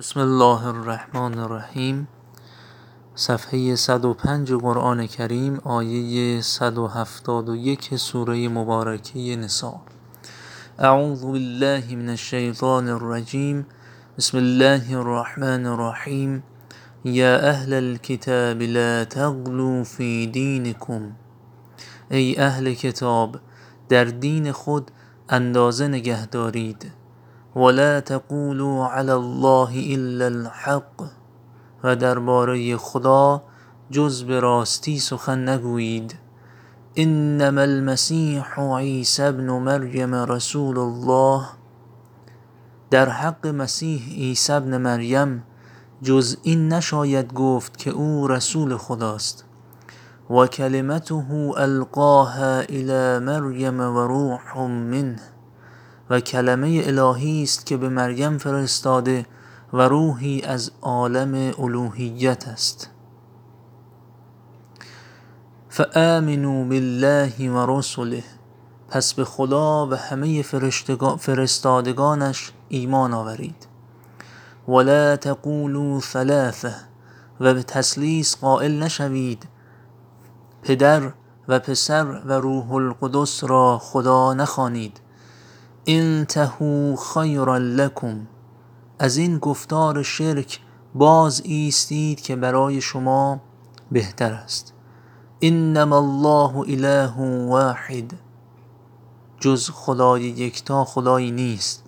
بسم الله الرحمن الرحیم. صفحه 105 قرآن کریم آیه 171 سوره مبارکه نساء اعوذ بالله من الشیطان الرجیم. بسم الله الرحمن الرحیم. یا اهل الكتاب لا تغلوا فی دینکم. ای اهل کتاب در دین خود اندازه نگه دارید ولا تقولوا علی الله الا الحق. و درباره خدا جز به راستی سخن نگویید. انما المسیح عیسی ابن مریم رسول الله. در حق مسیح عیسی ابن مریم جز این نشاید گفت که او رسول خداست. و کلمته القاها الی مریم و روح منه. و کلمه الهی است که به مریم فرستاده و روحی از عالم الوهیت است. فآمنوا بالله و رسله. پس به خدا و همه فرستادگانش ایمان آورید. ولا تقولوا ثلاثه و به تثلیث قائل نشوید. پدر و پسر و روح القدس را خدا نخوانید. انتهوا خیرا لکم. از این گفتار شرک باز ایستید که برای شما بهتر است. انما الله اله واحد. جز خدای یکتا خدایی نیست.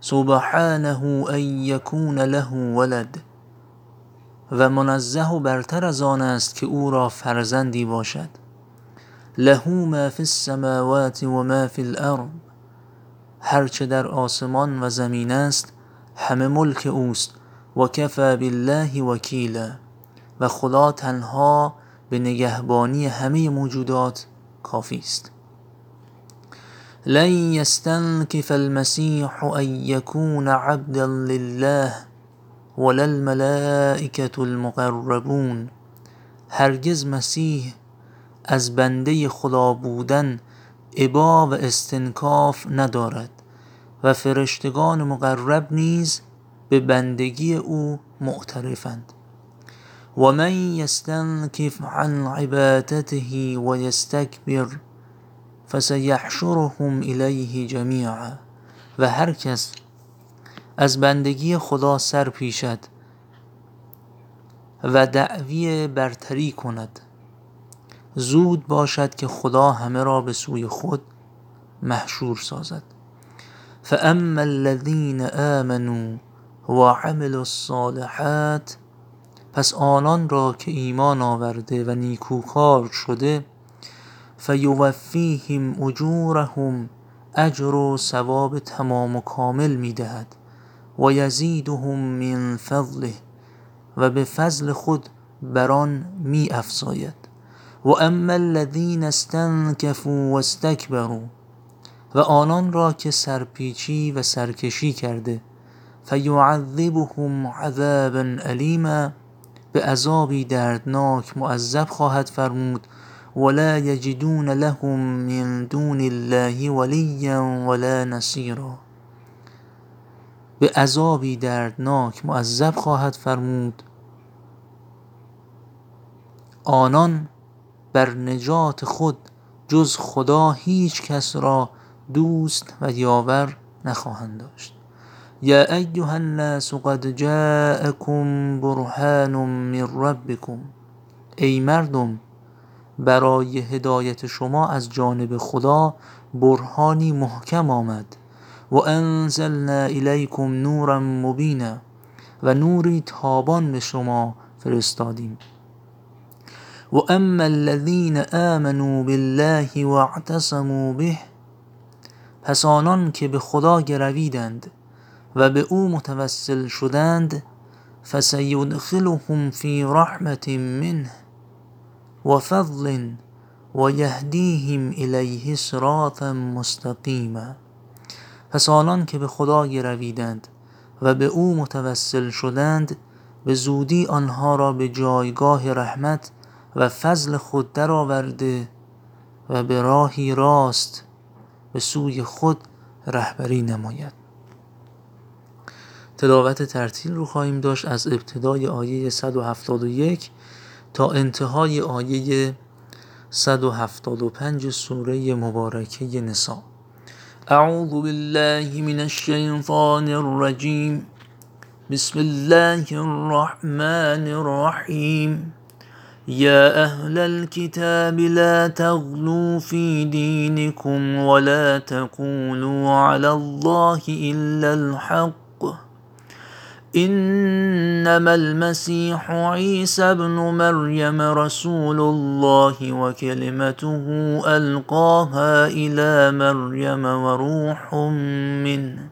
سبحانه ان یکون له ولد. و منزه و برتر از آن است که او را فرزندی باشد. له ما فی السماوات و ما فی الارض. هر چه در آسمان و زمین است همه ملک اوست. و کفی بالله وکیلا. و خدا تنها به نگهبانی همه موجودات کافی است. لن یستنکف المسیح ان یکون عبدا لله ولا الملائکة المقربون. هرگز مسیح از بنده خدا بودن ابا و استنکاف ندارد. و فرشتگان مقرب نیز به بندگی او معترفند. و من یستنکف عن عبادته و یستکبر فسیحشرهم الیه جمیعا. و هر کس از بندگی خدا سر پیشد و دعوی برتری کند. زود باشد که خدا همه را به سوی خود محشور سازد. فاما الذین آمنوا و الصالحات پس آنان را که ایمان آورده و نیکوکار شده فیوفیهم اجورهم اجر و ثواب تمام و کامل می دهد و یزیدهم من فضله و به فضل خود بر آن می افزاید و اما الذین استنکفوا و استکبروا و آنان را که سرپیچی و سرکشی کرده. فیعذبهم عذابا الیما به عذابی دردناک معذب خواهد فرمود. ولا یجدون لهم من دون الله ولیا ولا نصیرا. به عذابی دردناک معذب خواهد فرمود. آنان بر نجات خود جز خدا هیچ کس را دوست و یاور نخواهند داشت. یا ایها الناس قد جاءکم برهان من ربکم. ای مردم برای هدایت شما از جانب خدا برهانی محکم آمد و انزلنا الیکم نورا مبینا و نوری تابان به شما فرستادیم. و اما الذین آمنوا بالله و اعتصموا به پس آنان که به خدا گرویدند و به او متوسل شدند فسیدخلهم فی رحمة منه و فضل و یهدیهم الیه صراطا مستقیما. پس آنان که به خدا گرویدند و به او متوسل شدند به زودی آنها را به جایگاه رحمت و فضل خود در آورده و به راهی راست به سوی خود رهبری نماید. تلاوت ترتیل رو خواهیم داشت از ابتدای آیه 171 تا انتهای آیه 175 سوره مبارکه نسا. اعوذ بالله من الشیطان الرجیم. بسم الله الرحمن الرحیم. يا أهل الكتاب لا تغلوا في دينكم ولا تقولوا على الله إلا الحق إنما المسيح عيسى ابن مريم رسول الله وكلمته ألقاها إلى مريم وروح منه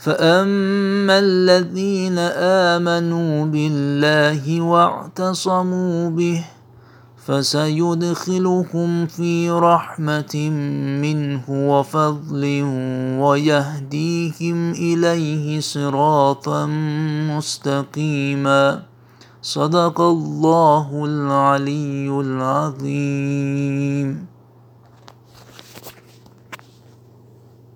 فأما الذين آمنوا بالله واعتصموا به فسيدخلهم في رحمة منه وفضل ويهديهم إليه صراطا مستقيما صدق الله العلي العظيم